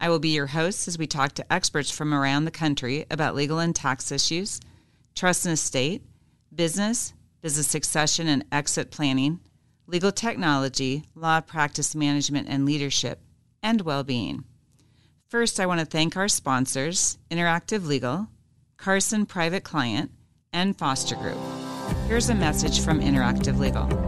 I will be your host as we talk to experts from around the country about legal and tax issues, trust and estate, business, business succession and exit planning, legal technology, law practice management and leadership, and well being. First, I want to thank our sponsors Interactive Legal, Carson Private Client, and Foster Group. Here's a message from Interactive Legal.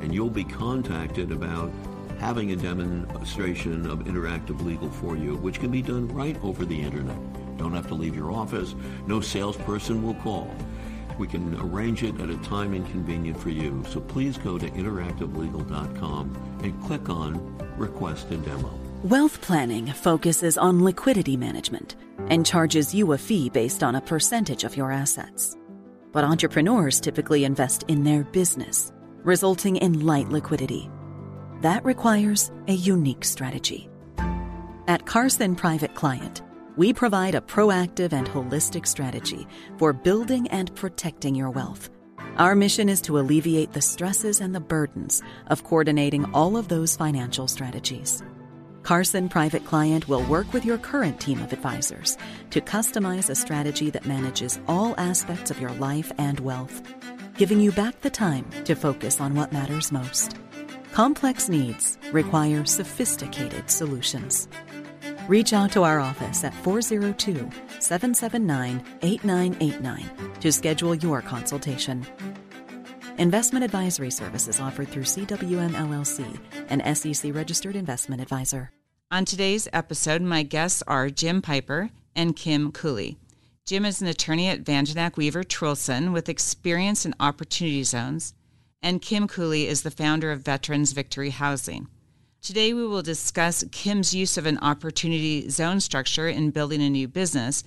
and you'll be contacted about having a demonstration of interactive legal for you, which can be done right over the internet. Don't have to leave your office. No salesperson will call. We can arrange it at a time inconvenient for you. So please go to interactivelegal.com and click on Request a Demo. Wealth planning focuses on liquidity management and charges you a fee based on a percentage of your assets. But entrepreneurs typically invest in their business resulting in light liquidity. That requires a unique strategy. At Carson Private Client, we provide a proactive and holistic strategy for building and protecting your wealth. Our mission is to alleviate the stresses and the burdens of coordinating all of those financial strategies. Carson Private Client will work with your current team of advisors to customize a strategy that manages all aspects of your life and wealth giving you back the time to focus on what matters most. Complex needs require sophisticated solutions. Reach out to our office at 402 779 8989 to schedule your consultation. Investment advisory services offered through CWM LLC, an SEC registered investment advisor. On today's episode, my guests are Jim Piper and Kim Cooley. Jim is an attorney at Vandenack Weaver Trulson with experience in opportunity zones, and Kim Cooley is the founder of Veterans Victory Housing. Today, we will discuss Kim's use of an opportunity zone structure in building a new business.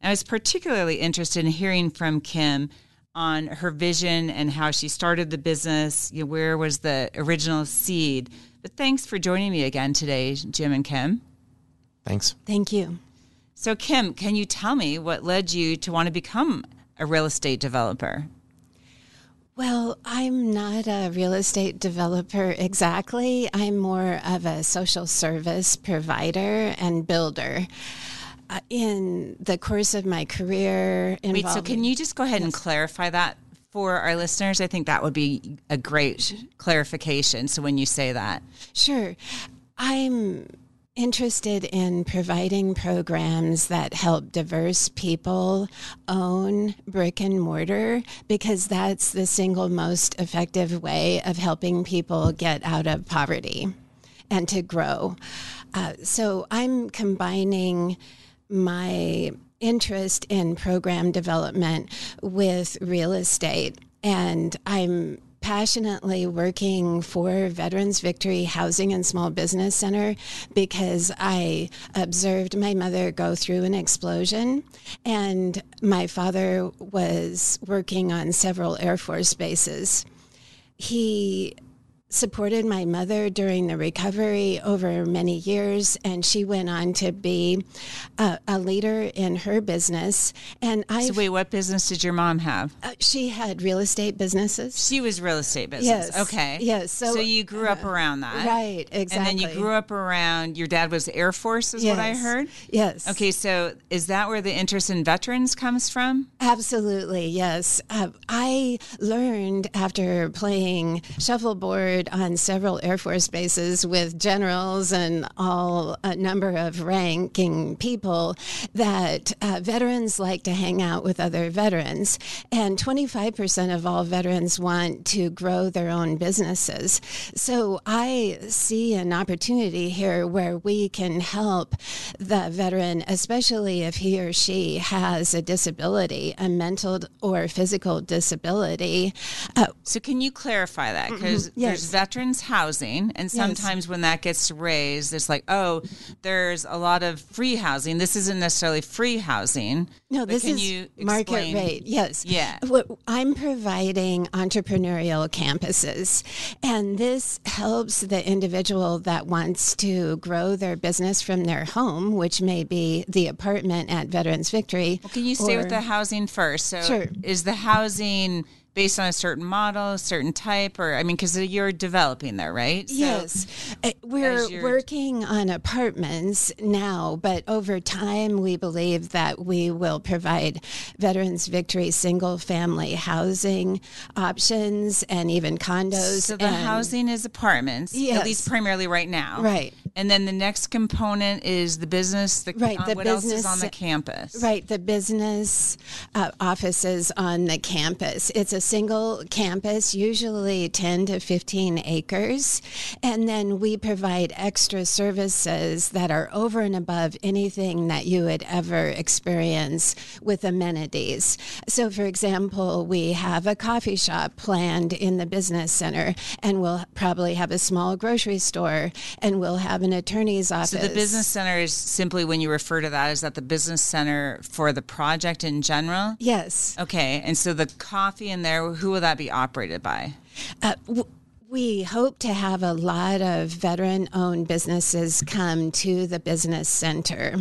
and I was particularly interested in hearing from Kim on her vision and how she started the business. You know, where was the original seed? But thanks for joining me again today, Jim and Kim. Thanks. Thank you. So, Kim, can you tell me what led you to want to become a real estate developer? Well, I'm not a real estate developer exactly. I'm more of a social service provider and builder. Uh, in the course of my career, wait. So, can you just go ahead yes. and clarify that for our listeners? I think that would be a great clarification. So, when you say that, sure, I'm interested in providing programs that help diverse people own brick and mortar because that's the single most effective way of helping people get out of poverty and to grow. Uh, so I'm combining my interest in program development with real estate and I'm passionately working for Veterans Victory Housing and Small Business Center because I observed my mother go through an explosion, and my father was working on several Air Force bases. He supported my mother during the recovery over many years, and she went on to be a, a leader in her business. And I so wait, what business did your mom have? Uh, she had real estate businesses. She was real estate business. Yes. Okay. Yes. So, so you grew up uh, around that, right? Exactly. And then you grew up around. Your dad was Air Force, is yes. what I heard. Yes. Okay. So is that where the interest in veterans comes from? Absolutely. Yes. Uh, I learned after playing shuffleboard toured on several Air Force bases with generals and all a number of ranking people that uh, veterans like to hang out with other veterans. And 25% of all veterans want to grow their own businesses. So I see an opportunity here where we can help the veteran, especially if he or she has a disability, a mental or physical disability. Uh, so, can you clarify that? Because mm-hmm. yes. there's veterans housing, and sometimes yes. when that gets raised, it's like, oh, there's a lot of free housing. This isn't necessarily free housing. No, this is market rate. Yes. Yeah. I'm providing entrepreneurial campuses, and this helps the individual that wants to grow their business from their home, which may be the apartment at Veterans Victory. Well, can you stay or, with the housing first? So, sure. is the housing based on a certain model, a certain type, or I mean, because you're developing there, right? So yes, uh, we're working on apartments now, but over time, we believe that we will provide Veterans Victory single family housing options and even condos. So the housing is apartments, yes. at least primarily right now, right? And then the next component is the business. The, right. The what business, else is on the campus? Right. The business uh, offices on the campus. It's a single campus, usually 10 to 15 acres. And then we provide extra services that are over and above anything that you would ever experience with amenities. So, for example, we have a coffee shop planned in the business center, and we'll probably have a small grocery store, and we'll have an attorney's office. So, the business center is simply when you refer to that, is that the business center for the project in general? Yes. Okay. And so the coffee in there who will that be operated by? Uh, w- we hope to have a lot of veteran owned businesses come to the business center.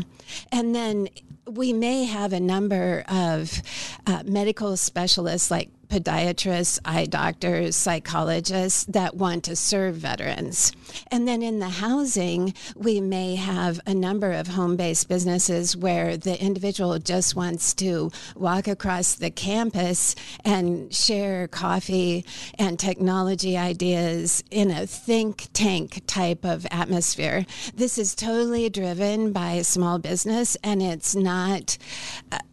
And then we may have a number of uh, medical specialists like podiatrists, eye doctors, psychologists that want to serve veterans. And then in the housing, we may have a number of home based businesses where the individual just wants to walk across the campus and share coffee and technology ideas in a think tank type of atmosphere. This is totally driven by small business and it's not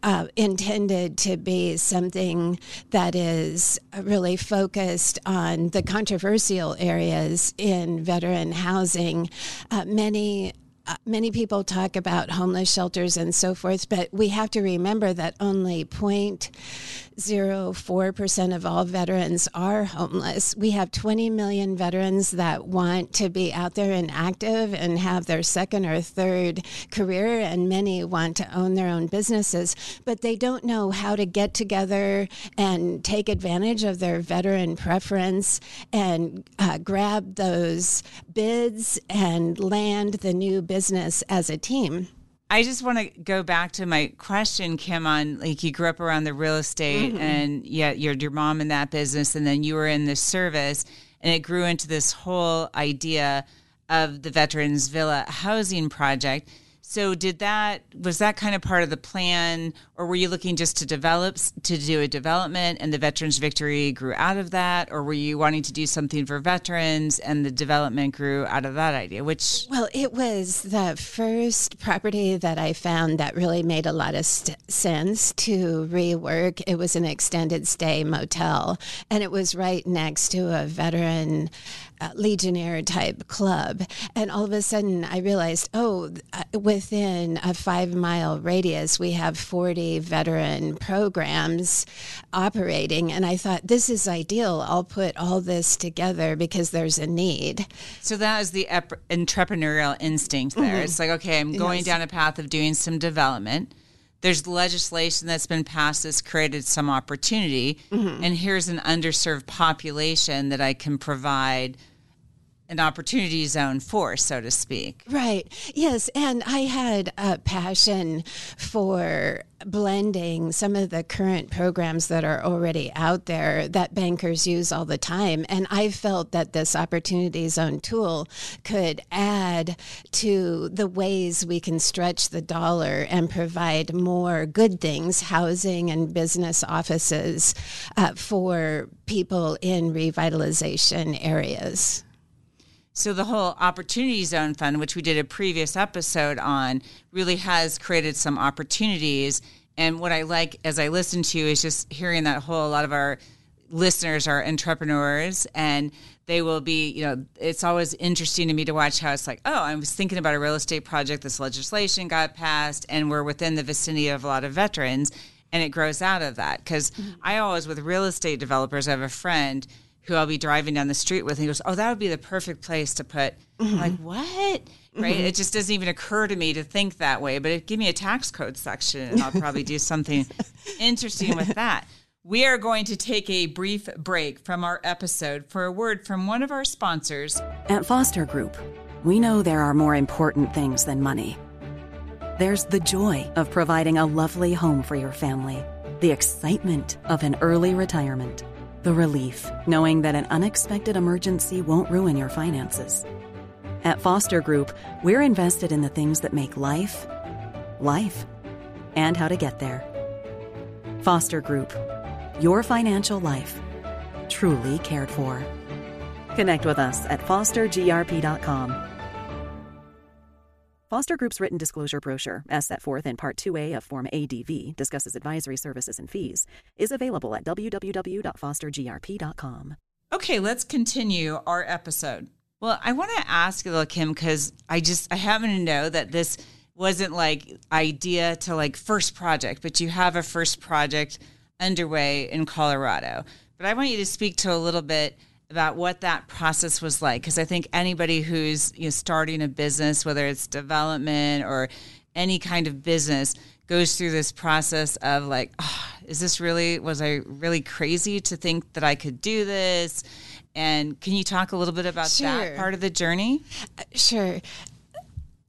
uh, intended to be something that is is really focused on the controversial areas in veteran housing. Uh, many uh, many people talk about homeless shelters and so forth, but we have to remember that only 0.04% of all veterans are homeless. We have 20 million veterans that want to be out there and active and have their second or third career, and many want to own their own businesses, but they don't know how to get together and take advantage of their veteran preference and uh, grab those bids and land the new business business as a team. I just want to go back to my question, Kim, on like you grew up around the real estate mm-hmm. and yeah, you're your mom in that business and then you were in the service and it grew into this whole idea of the Veterans Villa housing project. So did that was that kind of part of the plan or were you looking just to develop to do a development and the Veterans Victory grew out of that or were you wanting to do something for veterans and the development grew out of that idea which Well, it was the first property that I found that really made a lot of st- sense to rework. It was an extended stay motel and it was right next to a veteran legionnaire type club. And all of a sudden, I realized, oh, uh, within a five mile radius, we have 40 veteran programs operating. And I thought, this is ideal. I'll put all this together because there's a need. So that is the ep- entrepreneurial instinct there. Mm-hmm. It's like, okay, I'm going yes. down a path of doing some development there's legislation that's been passed that's created some opportunity mm-hmm. and here's an underserved population that i can provide an opportunity zone for, so to speak. Right. Yes. And I had a passion for blending some of the current programs that are already out there that bankers use all the time. And I felt that this opportunity zone tool could add to the ways we can stretch the dollar and provide more good things, housing and business offices uh, for people in revitalization areas. So the whole Opportunity Zone Fund, which we did a previous episode on, really has created some opportunities. And what I like as I listen to you is just hearing that whole a lot of our listeners are entrepreneurs and they will be, you know, it's always interesting to me to watch how it's like, oh, I was thinking about a real estate project, this legislation got passed, and we're within the vicinity of a lot of veterans, and it grows out of that. Because mm-hmm. I always, with real estate developers, I have a friend who I'll be driving down the street with. And he goes, Oh, that would be the perfect place to put. Mm-hmm. like, what? Right? Mm-hmm. It just doesn't even occur to me to think that way. But if, give me a tax code section and I'll probably do something interesting with that. We are going to take a brief break from our episode for a word from one of our sponsors. At Foster Group, we know there are more important things than money. There's the joy of providing a lovely home for your family, the excitement of an early retirement the relief, knowing that an unexpected emergency won't ruin your finances. At Foster Group, we're invested in the things that make life, life, and how to get there. Foster Group, your financial life, truly cared for. Connect with us at fostergrp.com. Foster Group's written disclosure brochure, as set forth in Part 2A of Form ADV, discusses advisory services and fees, is available at www.fostergrp.com. Okay, let's continue our episode. Well, I want to ask you, Kim, because I just I happen to know that this wasn't like idea to like first project, but you have a first project underway in Colorado. But I want you to speak to a little bit about what that process was like because I think anybody who's you know, starting a business, whether it's development or any kind of business, goes through this process of like, oh, is this really was I really crazy to think that I could do this? And can you talk a little bit about sure. that part of the journey? Uh, sure.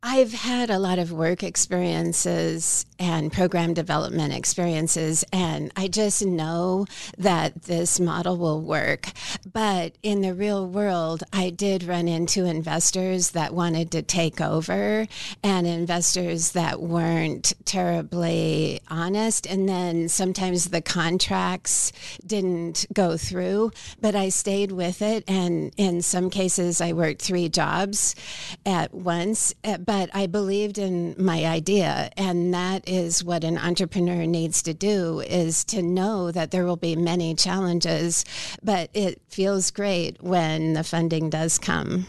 I've had a lot of work experiences and program development experiences, and I just know that this model will work. But in the real world, I did run into investors that wanted to take over and investors that weren't terribly honest. And then sometimes the contracts didn't go through, but I stayed with it. And in some cases, I worked three jobs at once. But but I believed in my idea, and that is what an entrepreneur needs to do: is to know that there will be many challenges, but it feels great when the funding does come.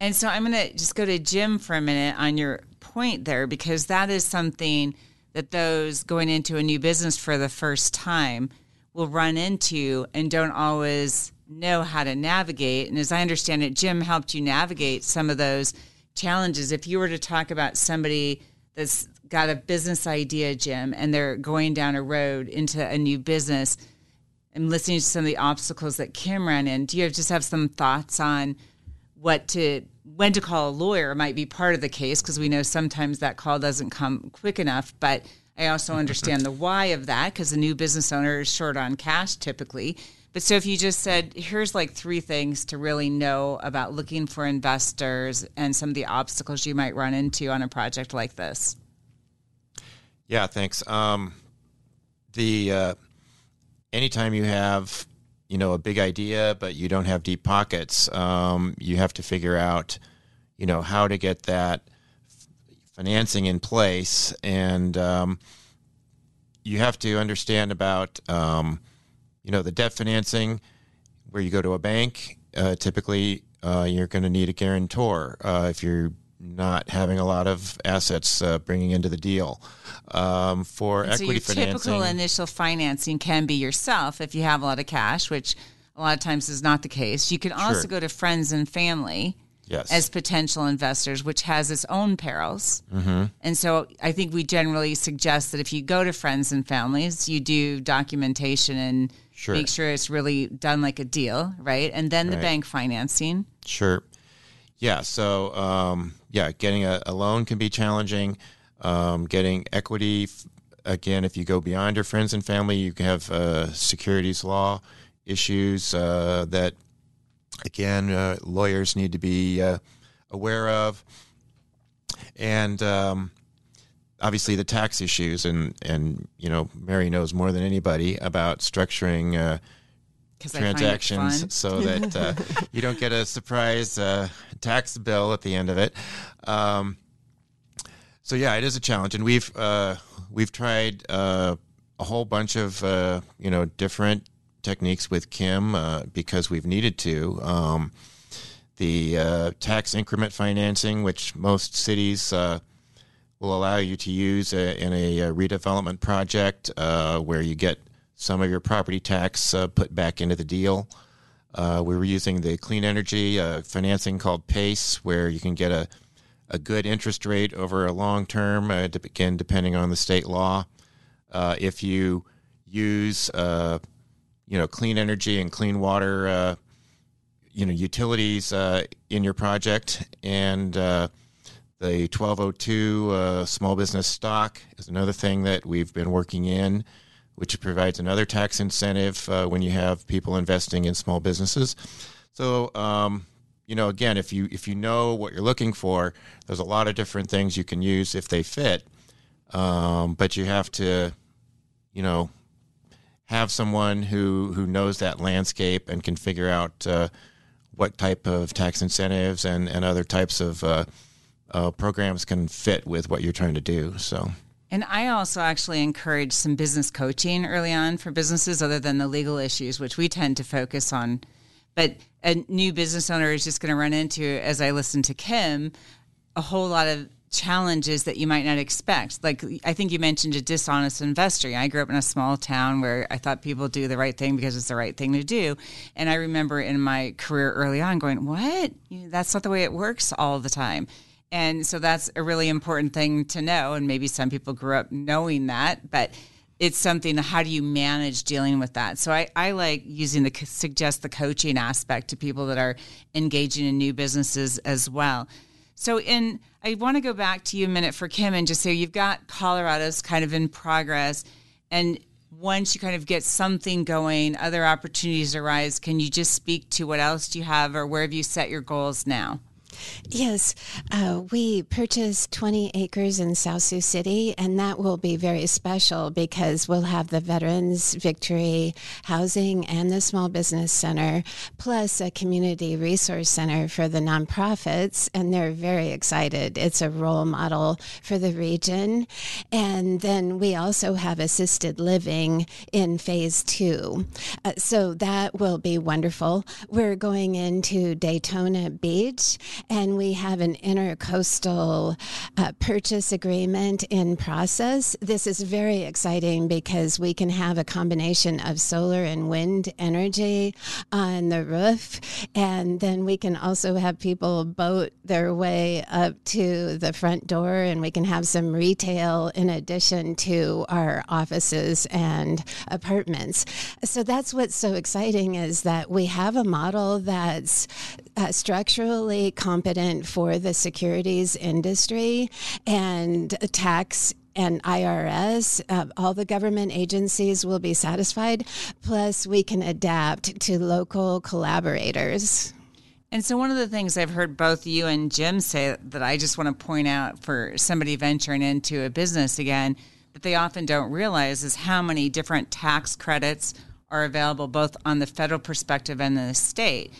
And so I'm going to just go to Jim for a minute on your point there, because that is something that those going into a new business for the first time will run into and don't always know how to navigate. And as I understand it, Jim helped you navigate some of those challenges. If you were to talk about somebody that's got a business idea jim and they're going down a road into a new business and listening to some of the obstacles that kim ran in do you just have some thoughts on what to when to call a lawyer might be part of the case? Because we know sometimes that call doesn't come quick enough but i also understand the why of that because a new business owner is short on cash typically but so if you just said, here's like three things to really know about looking for investors and some of the obstacles you might run into on a project like this. Yeah, thanks. Um, the uh, anytime you have you know a big idea but you don't have deep pockets, um, you have to figure out you know how to get that financing in place, and um, you have to understand about um, you know, the debt financing, where you go to a bank, uh, typically uh, you're going to need a guarantor uh, if you're not having a lot of assets uh, bringing into the deal. Um, for and equity so your financing, typical initial financing can be yourself if you have a lot of cash, which a lot of times is not the case. You can also sure. go to friends and family yes. as potential investors, which has its own perils. Mm-hmm. And so I think we generally suggest that if you go to friends and families, you do documentation and sure. make sure it's really done like a deal, right? And then the right. bank financing. Sure. yeah, so um, yeah, getting a, a, loan can be challenging. Um, getting equity, again, if you go beyond your friends and family, you can have uh, securities law issues uh, that, again, uh, lawyers need to be uh, aware of. And um, obviously the tax issues, and, and, you know, Mary knows more than anybody about structuring uh, transactions so that uh, you don't get a surprise uh, tax bill at the end of it. Um, so yeah, it is a challenge, and we've uh, we've tried uh, a whole bunch of uh, you know different techniques with Kim uh, because we've needed to. Um, the tax increment financing, which most cities will allow you to use in a, a redevelopment project, where you get some of your property tax uh, put back into the deal. Uh, we were using the clean energy uh, financing called PACE, where you can get a, a good interest rate over a long term, uh, again, depending on the state law. Uh, if you use, uh, you know, clean energy and clean water, you know, utilities in your project, and the 1202 small business stock is another thing that we've been working in which provides another tax incentive uh, when you have people investing in small businesses. So, um, you know, again, if you if you know what you're looking for, there's a lot of different things you can use if they fit. Um, but you have to, you know, have someone who who knows that landscape and can figure out uh, what type of tax incentives and and other types of uh, programs can fit with what you're trying to do. So. And I also actually encourage some business coaching early on for businesses other than the legal issues, which we tend to focus on. But a new business owner is just going to run into, as I listen to Kim, a whole lot of challenges that you might not expect. Like I think you mentioned a dishonest investor. I grew up in a small town where I thought people do the right thing because it's the right thing to do. And I remember in my career early on going, "What? That's not the way it works all the time." And so that's a really important thing to know. And maybe some people grew up knowing that, but it's something how do you manage dealing with that so i, I like using the suggest the coaching aspect to people that are engaging in new businesses as well so in i want to go back to you a minute for kim and just say you've got colorado's kind of in progress and once you kind of get something going other opportunities arise can you just speak to what else do you have or where have you set your goals now Yes, uh, we purchased 20 acres in South Sioux City, and that will be very special because we'll have the Veterans Victory Housing and the Small Business Center, plus a community resource center for the nonprofits, and they're very excited. It's a role model for the region. And then we also have assisted living in phase two. Uh, so that will be wonderful. We're going into Daytona Beach and we have an intercoastal uh, purchase agreement in process. This is very exciting because we can have a combination of solar and wind energy on the roof, and then we can also have people boat their way up to the front door, and we can have some retail in addition to our offices and apartments. So that's what's so exciting is that we have a model that's uh, structurally competent for the securities industry and tax and IRS, uh, all the government agencies will be satisfied. Plus, we can adapt to local collaborators. And so, one of the things I've heard both you and Jim say that I just want to point out for somebody venturing into a business again that they often don't realize is how many different tax credits are available both on the federal perspective and the state.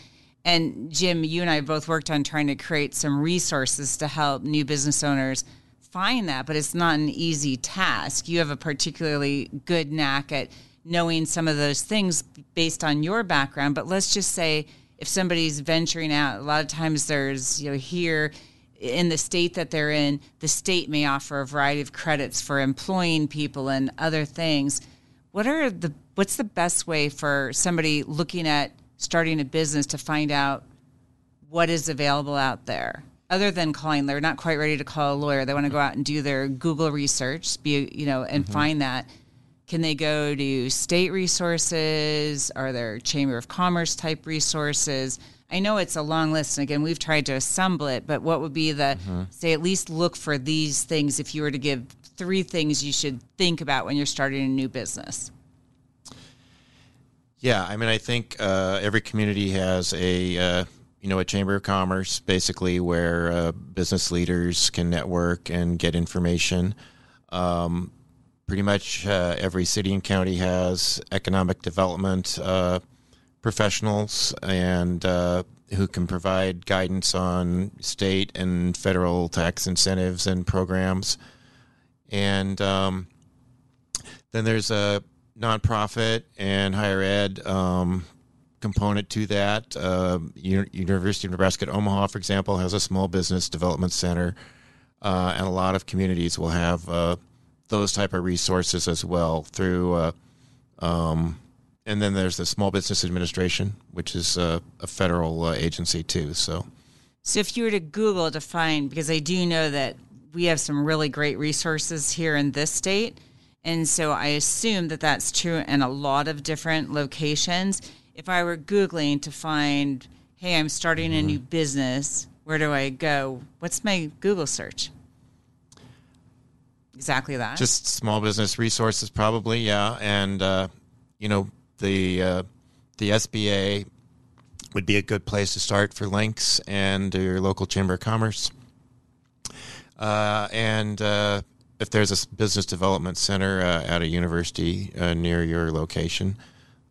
And Jim, you and I both worked on trying to create some resources to help new business owners find that, but it's not an easy task. You have a particularly good knack at knowing some of those things based on your background. But let's just say if somebody's venturing out, a lot of times there's, you know, here in the state that they're in, the state may offer a variety of credits for employing people and other things. What are the what's the best way for somebody looking at starting a business to find out what is available out there other than calling they're not quite ready to call a lawyer they want to go out and do their google research be you know and mm-hmm. find that can they go to state resources are there chamber of commerce type resources I know it's a long list, and again, we've tried to assemble it, but what would be the, mm-hmm. say, at least look for these things if you were to give three things you should think about when you're starting a new business? Yeah, I mean, I think uh, every community has a uh, you know a chamber of commerce, basically where uh, business leaders can network and get information. Um, pretty much uh, every city and county has economic development uh, professionals and uh, who can provide guidance on state and federal tax incentives and programs. And um, then there's a nonprofit and higher ed um, component to that. Uh, University of Nebraska at Omaha, for example, has a small business development center, uh, and a lot of communities will have uh, those type of resources as well through. Uh, um, and then there's the Small Business Administration, which is a federal uh, agency too. So, so if you were to Google to find, because I do know that we have some really great resources here in this state, and so I assume that that's true in a lot of different locations. If I were Googling to find, hey, I'm starting mm-hmm. a new business, where do I go? What's my Google search? Exactly that. Just small business resources, probably, yeah. And, uh, you know, the uh, the SBA would be a good place to start for links and your local chamber of commerce. Uh, and uh, if there's a business development center uh, at a university uh, near your location,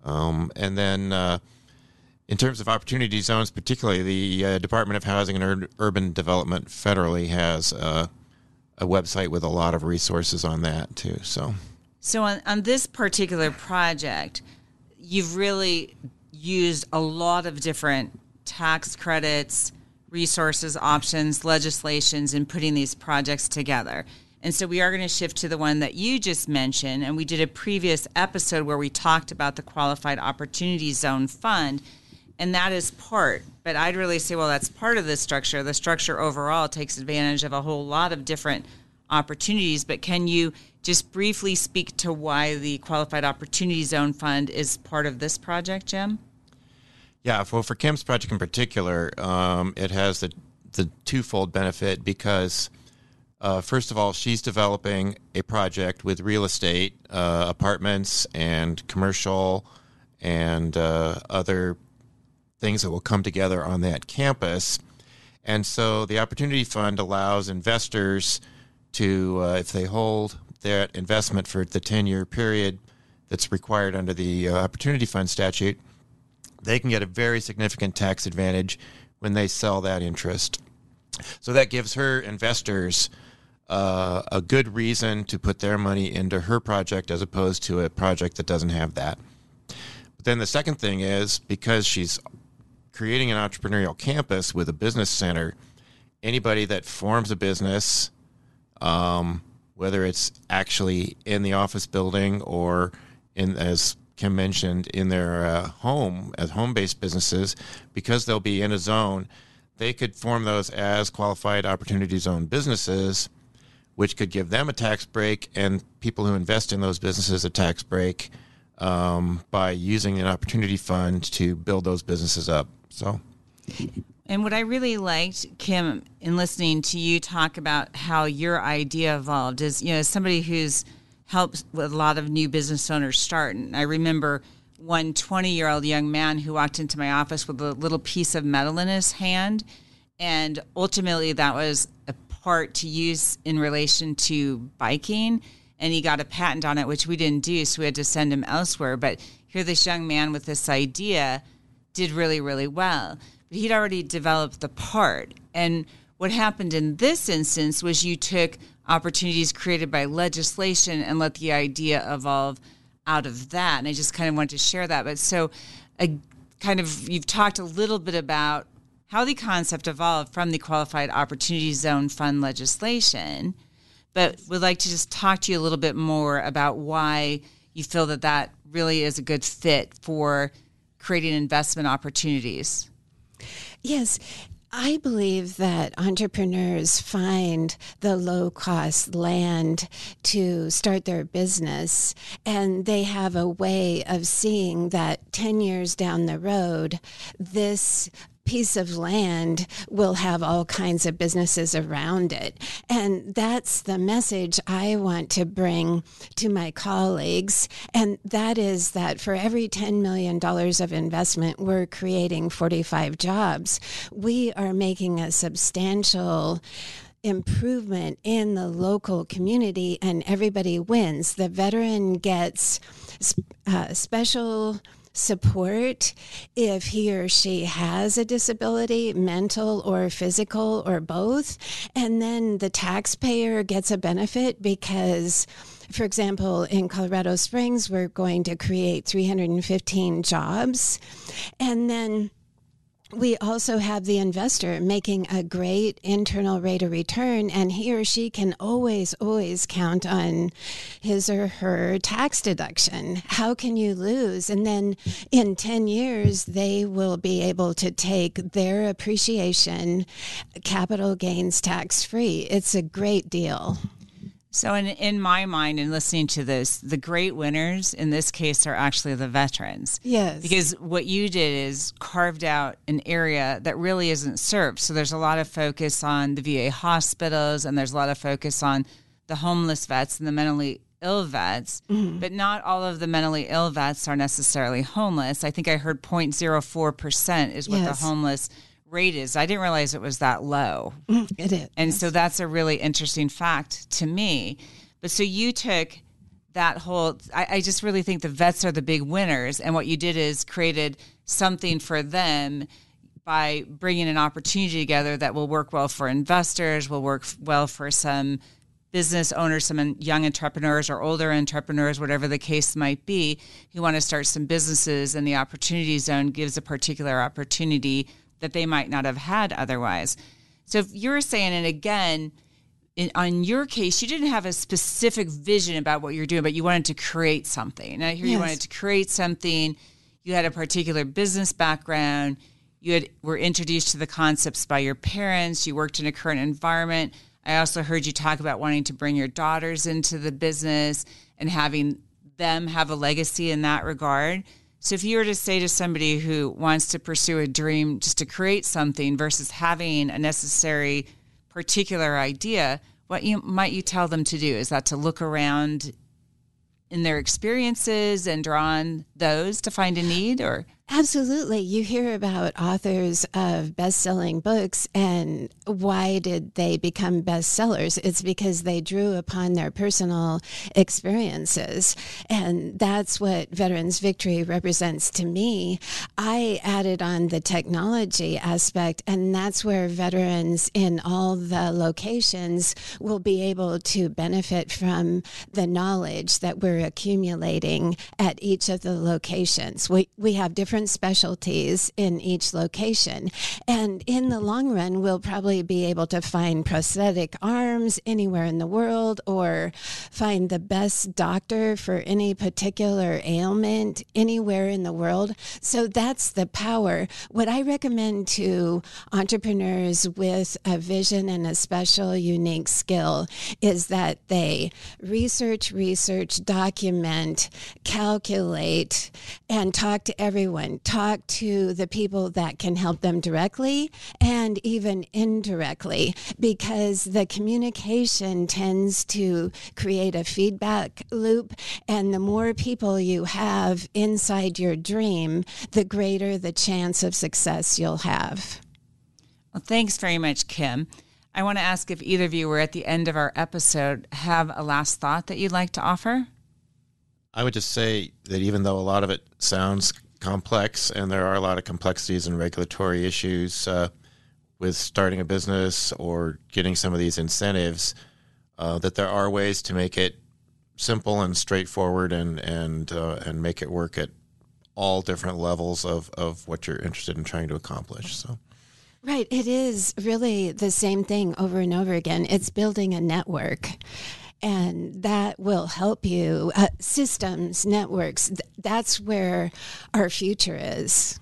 um, and then uh, in terms of opportunity zones, particularly the uh, Department of Housing and Ur- Urban Development federally has a website with a lot of resources on that too. So, so on, on this particular project, you've really used a lot of different tax credits, resources, options, legislations in putting these projects together. And so we are going to shift to the one that you just mentioned. And we did a previous episode where we talked about the Qualified Opportunity Zone Fund. And that is part, but I'd really say, well, that's part of the structure. The structure overall takes advantage of a whole lot of different opportunities. But can you just briefly speak to why the Qualified Opportunity Zone Fund is part of this project, Jim? Yeah, well, for Kim's project in particular, um, it has the the twofold benefit because, uh, first of all, she's developing a project with real estate, uh, apartments, and commercial, and uh, other things that will come together on that campus. And so the Opportunity Fund allows investors to, uh, if they hold that investment for the 10 year period that's required under the uh, Opportunity Fund statute, they can get a very significant tax advantage when they sell that interest. So that gives her investors uh, a good reason to put their money into her project as opposed to a project that doesn't have that. But then the second thing is because she's creating an entrepreneurial campus with a business center, anybody that forms a business, um, whether it's actually in the office building or in as Kim mentioned in their uh, home as home-based businesses, because they'll be in a zone, they could form those as qualified opportunity zone businesses, which could give them a tax break and people who invest in those businesses a tax break um, by using an opportunity fund to build those businesses up. So. And what I really liked, Kim, in listening to you talk about how your idea evolved is, you know, somebody who's helped with a lot of new business owners start. And I remember one 20 year old young man who walked into my office with a little piece of metal in his hand. And ultimately, that was a part to use in relation to biking. And he got a patent on it, which we didn't do. So we had to send him elsewhere. But here, this young man with this idea did really, really well but he'd already developed the part. And what happened in this instance was you took opportunities created by legislation and let the idea evolve out of that. And I just kind of wanted to share that. But so, a kind of, you've talked a little bit about how the concept evolved from the Qualified Opportunity Zone Fund legislation, but would like to just talk to you a little bit more about why you feel that that really is a good fit for creating investment opportunities. Yes. I believe that entrepreneurs find the low cost land to start their business, and they have a way of seeing that 10 years down the road, this piece of land will have all kinds of businesses around it. And that's the message I want to bring to my colleagues. And that is that for every $10 million of investment, we're creating 45 jobs. We are making a substantial improvement in the local community and everybody wins. The veteran gets uh, special support if he or she has a disability, mental or physical or both. And then the taxpayer gets a benefit because for example, in Colorado Springs, we're going to create 315 jobs. And then we also have the investor making a great internal rate of return, and he or she can always, always count on his or her tax deduction. How can you lose? And then in 10 years, they will be able to take their appreciation capital gains tax free. It's a great deal. So, in, in my mind, and listening to this, the great winners in this case are actually the veterans. Yes. Because what you did is carved out an area that really isn't served. So, there's a lot of focus on the VA hospitals, and there's a lot of focus on the homeless vets and the mentally ill vets, mm-hmm. but not all of the mentally ill vets are necessarily homeless. I think I heard 0.04% is what yes. the homeless rate is. I didn't realize it was that low. Mm, it is. And yes. so that's a really interesting fact to me. But so you took that whole, I, I, just really think the vets are the big winners. And what you did is created something for them by bringing an opportunity together that will work well for investors, will work well for some business owners, some young entrepreneurs or older entrepreneurs, whatever the case might be, who want to start some businesses. And the opportunity zone gives a particular opportunity that they might not have had otherwise. So if you're saying, and again, in, on your case, you didn't have a specific vision about what you're doing, but you wanted to create something. And I hear yes. you wanted to create something. You had a particular business background. You had, were introduced to the concepts by your parents. You worked in a current environment. I also heard you talk about wanting to bring your daughters into the business and having them have a legacy in that regard. So if you were to say to somebody who wants to pursue a dream just to create something versus having a necessary particular idea, what you might you tell them to do? Is that to look around in their experiences and draw on those to find a need or Absolutely. You hear about authors of best selling books, and why did they become bestsellers? It's because they drew upon their personal experiences. And that's what Veterans Victory represents to me. I added on the technology aspect, and that's where veterans in all the locations will be able to benefit from the knowledge that we're accumulating at each of the locations. We, we have different specialties in each location. And in the long run, we'll probably be able to find prosthetic arms anywhere in the world or find the best doctor for any particular ailment anywhere in the world. So that's the power. What I recommend to entrepreneurs with a vision and a special, unique skill is that they research, research, document, calculate, and talk to everyone talk to the people that can help them directly and even indirectly because the communication tends to create a feedback loop. And the more people you have inside your dream, the greater the chance of success you'll have. Well, thanks very much, Kim. I want to ask if either of you were at the end of our episode have a last thought that you'd like to offer? I would just say that even though a lot of it sounds complex, and there are a lot of complexities and regulatory issues uh, with starting a business or getting some of these incentives. Uh, that there are ways to make it simple and straightforward, and and uh, and make it work at all different levels of of what you're interested in trying to accomplish. So. Right. It is really the same thing over and over again. It's building a network and that will help you. Uh, systems, networks, th- that's where our future is.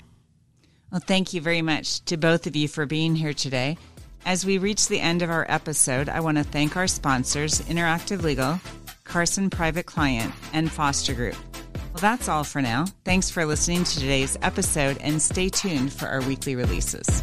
Well, thank you very much to both of you for being here today. As we reach the end of our episode, I want to thank our sponsors, Interactive Legal, Carson Private Client, and Foster Group. Well, that's all for now. Thanks for listening to today's episode and stay tuned for our weekly releases.